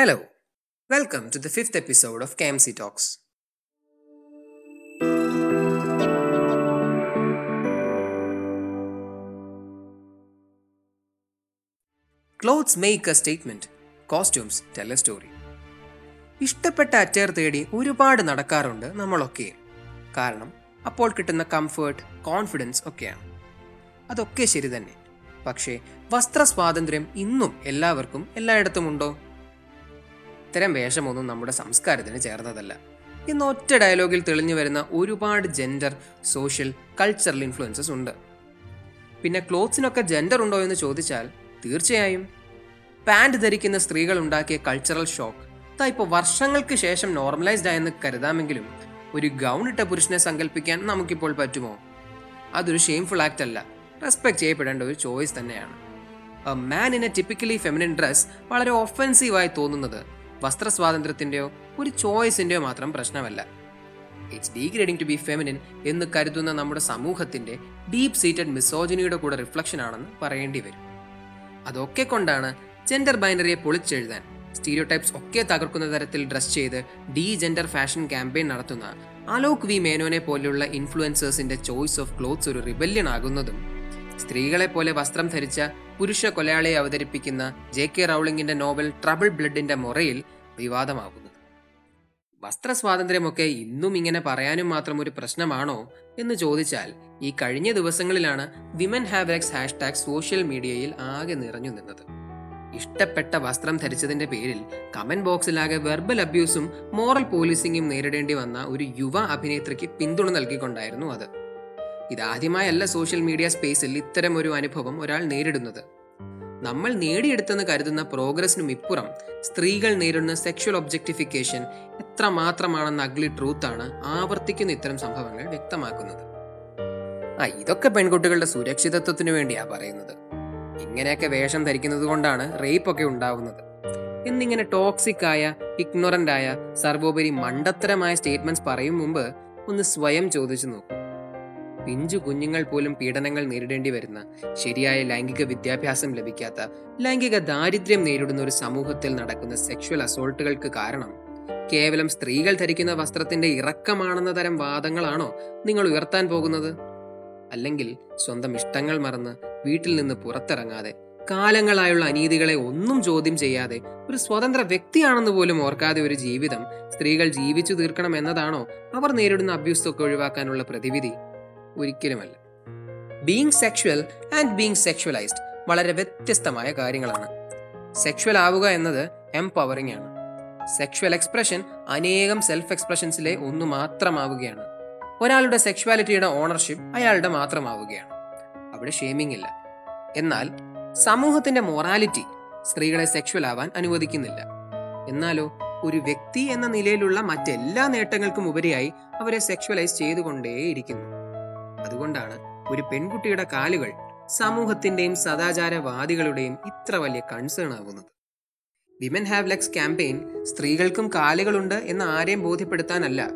Hello, welcome to the fifth episode of KMC Talks. Clothes make a statement, costumes tell a story. ഇഷ്ടപ്പെട്ട attire തേടി ഒരുപാട് നടക്കാറുണ്ട് നമ്മളൊക്കെ. കാരണം അപ്പോൾ കിട്ടുന്ന കംഫേർട്ട് കോൺഫിഡൻസ് ഒക്കെയാണ്. അതൊക്കെ ശരി തന്നെ. പക്ഷേ വസ്ത്ര സ്വാതന്ത്ര്യം ഇന്നും എല്ലാവർക്കും എല്ലായിടത്തും ഉണ്ടോ ഇത്തരം വേഷമൊന്നും നമ്മുടെ സംസ്കാരത്തിന് ചേർന്നതല്ല. ഇന്ന് ഒറ്റ ഡയലോഗിൽ തെളിഞ്ഞു വരുന്ന ഒരുപാട് ജെൻഡർ സോഷ്യൽ കൾച്ചറൽ ഇൻഫ്ലുവൻസസ് ഉണ്ട്. പിന്നെ ക്ലോത്ത്സിനൊക്കെ ജെൻഡർ ഉണ്ടോ എന്ന് ചോദിച്ചാൽ തീർച്ചയായും. പാന്റ് ധരിക്കുന്ന സ്ത്രീകൾ ഉണ്ടാക്കിയ കൾച്ചറൽ ഷോക്ക് താ ഇപ്പോൾ വർഷങ്ങൾക്ക് ശേഷം നോർമലൈസ്ഡ് ആയെന്ന് കരുതാമെങ്കിലും ഒരു ഗൗൺ ഇട്ട പുരുഷനെ സങ്കല്പിക്കാൻ നമുക്കിപ്പോൾ പറ്റുമോ? അതൊരു ഷെയിംഫുൾ ആക്ട് അല്ല. റെസ്പെക്ട് ചെയ്യപ്പെടേണ്ട ഒരു ചോയ്സ് തന്നെയാണ്. Man in a typically feminine dress വളരെ ഒഫൻസീവായി തോന്നുന്നത് വസ്ത്ര സ്വാതന്ത്ര്യത്തിന്റെയോ ഒരു ചോയ്സിന്റെയോ മാത്രം പ്രശ്നമല്ല. It's degrading to be feminine എന്ന് കരുതുന്ന നമ്മുടെ സമൂഹത്തിന്റെ ഡീപ് സീറ്റഡ് മിസോജിനിയുടെ കൂടെ റിഫ്ലക്ഷൻ ആണെന്ന് പറയേണ്ടി വരും. അതൊക്കെ കൊണ്ടാണ് ജെൻഡർ ബൈനറിയെ പൊളിച്ചെഴുതാൻ സ്റ്റീരിയോടൈപ്സ് ഒക്കെ തകർക്കുന്ന തരത്തിൽ ഡ്രസ് ചെയ്ത് ഡി ജെൻഡർ ഫാഷൻ ക്യാമ്പയിൻ നടത്തുന്ന അലോക് വി. മേനോനെ പോലെയുള്ള ഇൻഫ്ലുവൻസേഴ്സിന്റെ ചോയ്സ് ഓഫ് ക്ലോത്ത്സ് ഒരു റിബല്യൺ ആകുന്നതും സ്ത്രീകളെ പോലെ വസ്ത്രം ധരിച്ച പുരുഷ കൊലയാളിയെ അവതരിപ്പിക്കുന്ന ജെ കെ റൗളിംഗിന്റെ നോവൽ ട്രബിൾ ബ്ലഡിന്റെ മൊറയിൽ വിവാദമാകുന്നു വസ്ത്ര സ്വാതന്ത്ര്യമൊക്കെ ഇന്നും ഇങ്ങനെ പറയാനും മാത്രം ഒരു പ്രശ്നമാണോ എന്ന് ചോദിച്ചാൽ ഈ കഴിഞ്ഞ ദിവസങ്ങളിലാണ് women have X hashtag social മീഡിയയിൽ ആകെ നിറഞ്ഞു നിന്നത്. ഇഷ്ടപ്പെട്ട വസ്ത്രം ധരിച്ചതിന്റെ പേരിൽ കമന്റ് ബോക്സിലാകെ വെർബൽ അബ്യൂസും മോറൽ പോലീസിംഗും നേരിടേണ്ടി വന്ന ഒരു യുവ അഭിനേത്രിക്ക് പിന്തുണ നൽകിക്കൊണ്ടായിരുന്നു അത്. ഇതാദ്യമായല്ല സോഷ്യൽ മീഡിയ സ്പേസിൽ ഇത്തരം ഒരു അനുഭവം ഒരാൾ നേരിടുന്നത്. നമ്മൾ നേടിയെടുത്തെന്ന് കരുതുന്ന പ്രോഗ്രസിനും ഇപ്പുറം സ്ത്രീകൾ നേരിടുന്ന സെക്ഷൽ ഒബ്ജക്ടിഫിക്കേഷൻ എത്ര മാത്രമാണെന്ന അഗ്ലി ട്രൂത്താണ് ആവർത്തിക്കുന്ന ഇത്തരം സംഭവങ്ങൾ വ്യക്തമാക്കുന്നത്. ആ ഇതൊക്കെ പെൺകുട്ടികളുടെ സുരക്ഷിതത്വത്തിനു വേണ്ടിയാ പറയുന്നത്. ഇങ്ങനെയൊക്കെ വേഷം ധരിക്കുന്നത് കൊണ്ടാണ് റേപ്പൊക്കെ ഉണ്ടാവുന്നത്. എന്നിങ്ങനെ ടോക്സിക് ആയ ഇഗ്നോറന്റ് ആയ സർവോപരി മണ്ടത്തരമായ സ്റ്റേറ്റ്മെന്റ്സ് പറയും മുമ്പ് ഒന്ന് സ്വയം ചോദിച്ചു നോക്കൂ. പിഞ്ചു കുഞ്ഞുങ്ങൾ പോലും പീഡനങ്ങൾ നേരിടേണ്ടി വരുന്ന ശരിയായ ലൈംഗിക വിദ്യാഭ്യാസം ലഭിക്കാത്ത ലൈംഗിക ദാരിദ്ര്യം നേരിടുന്ന ഒരു സമൂഹത്തിൽ നടക്കുന്ന സെക്ഷൽ അസോൾട്ടുകൾക്ക് കാരണം കേവലം സ്ത്രീകൾ ധരിക്കുന്ന വസ്ത്രത്തിന്റെ ഇറക്കമാണെന്ന തരം വാദങ്ങളാണോ നിങ്ങൾ ഉയർത്താൻ പോകുന്നത്? അല്ലെങ്കിൽ സ്വന്തം ഇഷ്ടങ്ങൾ മറന്ന് വീട്ടിൽ നിന്ന് പുറത്തിറങ്ങാതെ കാലങ്ങളായുള്ള അനീതികളെ ഒന്നും ചോദ്യം ചെയ്യാതെ ഒരു സ്വതന്ത്ര വ്യക്തിയാണെന്ന് പോലും ഓർക്കാതെ ഒരു ജീവിതം സ്ത്രീകൾ ജീവിച്ചു തീർക്കണം എന്നതാണോ അവർ നേരിടുന്ന അബ്യൂസ് ഒക്കെ ഒഴിവാക്കാനുള്ള പ്രതിവിധി? ഒരിക്കലുമല്ല. Being sexual and being sexualised വളരെ വ്യത്യസ്തമായ കാര്യങ്ങളാണ്. സെക്ഷുവൽ ആവുക എന്നത് എംപവറിംഗ് ആണ്. സെക്ഷുവൽ എക്സ്പ്രഷൻ അനേകം സെൽഫ് എക്സ്പ്രഷൻസിലെ ഒന്ന് മാത്രമാവുകയാണ്. ഒരാളുടെ സെക്ഷുവാലിറ്റിയുടെ ഓണർഷിപ്പ് അയാളുടെ മാത്രമാവുകയാണ്. അവിടെ ഷേമിംഗ് ഇല്ല. എന്നാൽ സമൂഹത്തിന്റെ മൊറാലിറ്റി സ്ത്രീകളെ സെക്ഷുവൽ ആവാൻ അനുവദിക്കുന്നില്ല. എന്നാലോ ഒരു വ്യക്തി എന്ന നിലയിലുള്ള മറ്റെല്ലാ നേട്ടങ്ങൾക്കും ഉപരിയായി അവരെ സെക്ഷുവലൈസ് ചെയ്തുകൊണ്ടേയിരിക്കുന്നു. അതുകൊണ്ടാണ് ഒരു പെൺകുട്ടിയുടെ കാലുകൾ സമൂഹത്തിന്റെയും സദാചാരവാദികളുടെയും ഇത്ര വലിയ കൺസേൺ ആകുന്നത്. വിമൻ ഹാവ് ലെക്സ് ക്യാമ്പയിൻ സ്ത്രീകൾക്കും കാലുകളുണ്ട് എന്ന് ആരെയും ബോധ്യപ്പെടുത്താനല്ല.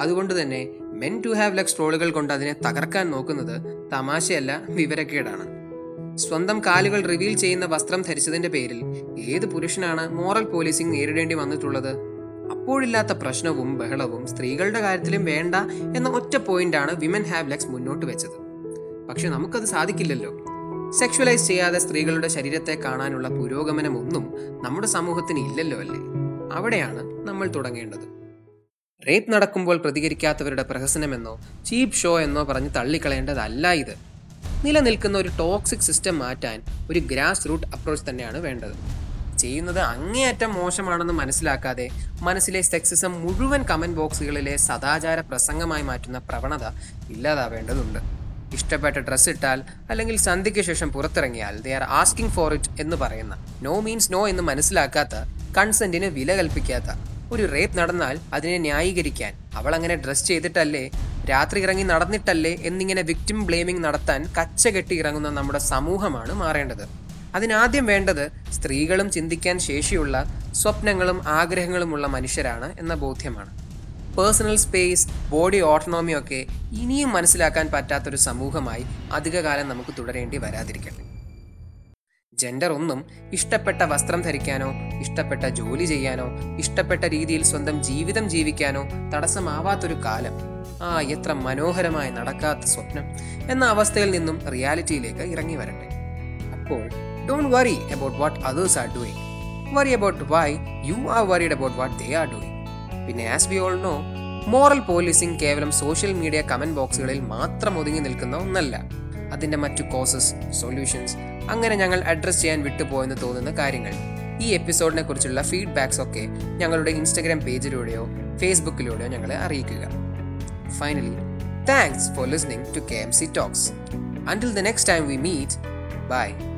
അതുകൊണ്ട് തന്നെ മെൻ ടു ഹാവ് ലെക്സ് ട്രോളുകൾ കൊണ്ട് അതിനെ തകർക്കാൻ നോക്കുന്നത് തമാശയല്ല വിവരക്കേടാണ്. സ്വന്തം കാലുകൾ റിവീൽ ചെയ്യുന്ന വസ്ത്രം ധരിച്ചതിന്റെ പേരിൽ ഏത് പുരുഷനാണ് മോറൽ പോലീസിംഗ് നേരിടേണ്ടി വന്നിട്ടുള്ളത്? അപ്പോഴില്ലാത്ത പ്രശ്നവും ബഹളവും സ്ത്രീകളുടെ കാര്യത്തിലും വേണ്ട എന്ന ഒറ്റ പോയിന്റാണ് വിമൻ ഹാവ് ലെക്സ് മുന്നോട്ട് വെച്ചത്. പക്ഷെ നമുക്കത് സാധിക്കില്ലല്ലോ. സെക്ഷുവലൈസ് ചെയ്യാതെ സ്ത്രീകളുടെ ശരീരത്തെ കാണാനുള്ള പുരോഗമനമൊന്നും നമ്മുടെ സമൂഹത്തിന് ഇല്ലല്ലോ അല്ലേ? അവിടെയാണ് നമ്മൾ തുടങ്ങേണ്ടത്. റേപ്പ് നടക്കുമ്പോൾ പ്രതികരിക്കാത്തവരുടെ പ്രഹസനമെന്നോ ചീപ്പ് ഷോ എന്നോ പറഞ്ഞ് തള്ളിക്കളയേണ്ടതല്ല ഇത്. നിലനിൽക്കുന്ന ഒരു ടോക്സിക് സിസ്റ്റം മാറ്റാൻ ഒരു ഗ്രാസ് റൂട്ട് അപ്രോച്ച് തന്നെയാണ് വേണ്ടത്. ചെയ്യുന്നത് അങ്ങേയറ്റം മോശമാണെന്ന് മനസ്സിലാക്കാതെ മനസ്സിലെ സെക്സിസം മുഴുവൻ കമന്റ് ബോക്സുകളിലെ സദാചാര പ്രസംഗമായി മാറ്റുന്ന പ്രവണത ഇല്ലാതാവേണ്ടതുണ്ട്. ഇഷ്ടപ്പെട്ട ഡ്രസ്സ് ഇട്ടാൽ അല്ലെങ്കിൽ സന്ധ്യയ്ക്ക് ശേഷം പുറത്തിറങ്ങിയാൽ they are asking for it എന്ന് പറയുന്ന നോ മീൻസ് നോ എന്ന് മനസ്സിലാക്കാത്ത കൺസെന്റിന് വില കൽപ്പിക്കാത്ത ഒരു റേപ്പ് നടന്നാൽ അതിനെ ന്യായീകരിക്കാൻ അവൾ അങ്ങനെ ഡ്രസ് ചെയ്തിട്ടല്ലേ രാത്രി ഇറങ്ങി നടന്നിട്ടല്ലേ എന്നിങ്ങനെ വിക്ടിം ബ്ലെയിമിംഗ് നടത്താൻ കച്ച കെട്ടി ഇറങ്ങുന്ന നമ്മുടെ സമൂഹമാണ് മാറേണ്ടത്. അതിനാദ്യം വേണ്ടത് സ്ത്രീകളും ചിന്തിക്കാൻ ശേഷിയുള്ള സ്വപ്നങ്ങളും ആഗ്രഹങ്ങളുമുള്ള മനുഷ്യരാണ് എന്ന ബോധ്യമാണ്. പേഴ്സണൽ സ്പേസ് ബോഡി ഓട്ടോണോമി ഒക്കെ ഇനിയും മനസ്സിലാക്കാൻ പറ്റാത്തൊരു സമൂഹമായി അധികകാലം നമുക്ക് തുടരേണ്ടി വരാതിരിക്കട്ടെ. ജെൻഡർ ഒന്നും ഇഷ്ടപ്പെട്ട വസ്ത്രം ധരിക്കാനോ ഇഷ്ടപ്പെട്ട ജോലി ചെയ്യാനോ ഇഷ്ടപ്പെട്ട രീതിയിൽ സ്വന്തം ജീവിതം ജീവിക്കാനോ തടസ്സമാവാത്തൊരു കാലം. ആ എത്ര മനോഹരമായി നടക്കാത്ത സ്വപ്നം എന്ന അവസ്ഥയിൽ നിന്നും റിയാലിറ്റിയിലേക്ക് ഇറങ്ങി വരട്ടെ. അപ്പോൾ don't worry about what others are doing. Worry about why you are worried about what they are doing. പിന്നെ as we all know moral policing കേവലം സോഷ്യൽ മീഡിയ കമന്റ് ബോക്സുകളിൽ മാത്രം ഒതുങ്ങി നിൽക്കുന്ന ഒന്നല്ല. അതിന്റെ മറ്റു കോസസ് സൊല്യൂഷൻസ് അങ്ങനെ ഞങ്ങൾ അഡ്രസ് ചെയ്യാൻ വിട്ടുപോയെന്ന് തോന്നുന്ന കാര്യങ്ങൾ. ഈ എപ്പിസോഡിനെ കുറിച്ചുള്ള ഫീഡ്ബാക്സ് ഒക്കെ ഞങ്ങളുടെ ഇൻസ്റ്റഗ്രാം പേജിലൂടെയോ ഫേസ്ബുക്കിലൂടെയോ ഞങ്ങളെ അറിയിക്കുക. Finally thanks for listening to K M C talks until the next time we meet bye